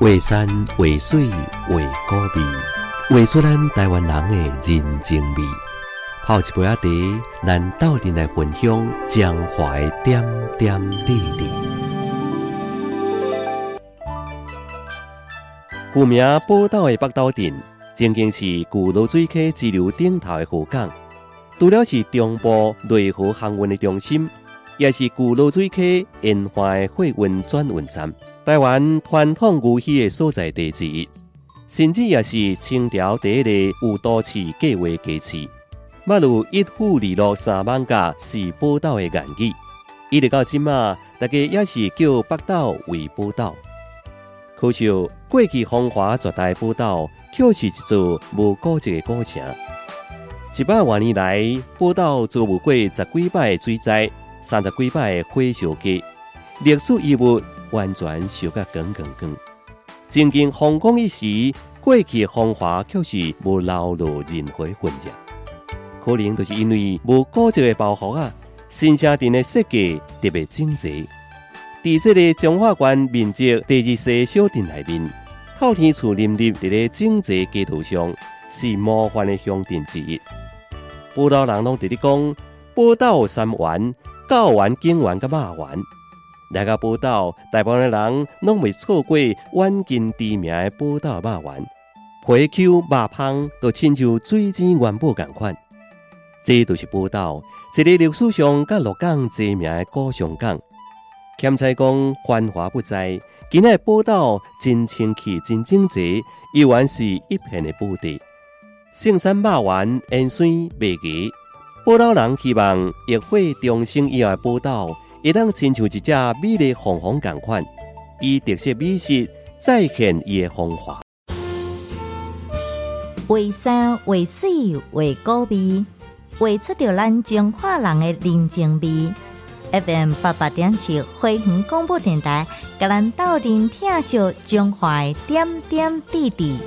画山画水画古味，画出咱台湾人的人情味。泡一杯仔茶，咱斗阵来分享江淮点点滴滴。古名宝岛的北斗镇，曾经是古罗水溪支流顶头的河港，除了是中部内河航运的中心，也是古罗水溪沿岸的货运转运站，台湾传统牛墟的所在地之一，甚至也是清朝第一个有多次计划基地。马如一府二路三艋甲是宝岛的言语，一直到今嘛，大家也是叫北岛为宝岛。可惜过去风华绝代宝岛，却是一座无古迹的古城。一百多年来，宝岛遭遇过十几摆水灾，三十几摆的火烧家，历史遗物完全烧甲光光光。曾经风光一时，过去的风华却是无留落任何痕迹。可能就是因为无古迹的保护啊，新城镇的设计特别整齐。在这个中华关面积第二小小镇内面，透天厝林立伫个整齐街道上，是模范的乡镇之一。报道人拢伫咧讲，报道三丸、教丸、景丸、甲肉丸。来个报道，大部分人拢未错过远近知名的报道肉丸，皮 Q 肉香，都亲像水晶元宝共款。这都是宝岛，一个历史上甲鹿港知名的古上港。咸菜讲繁华不在，今日宝岛真清气、真整洁，依然是一片的宝地。圣山肉丸、盐水、白鸡，宝岛人希望浴火重生以后的宝岛，会当亲像一只美丽凤凰共款，以特色美食再现伊的风华。为山为水为高味。画出着咱中华人的人情味。FM 八八点七花园广播电台，甲咱斗阵听秀中华点点滴滴。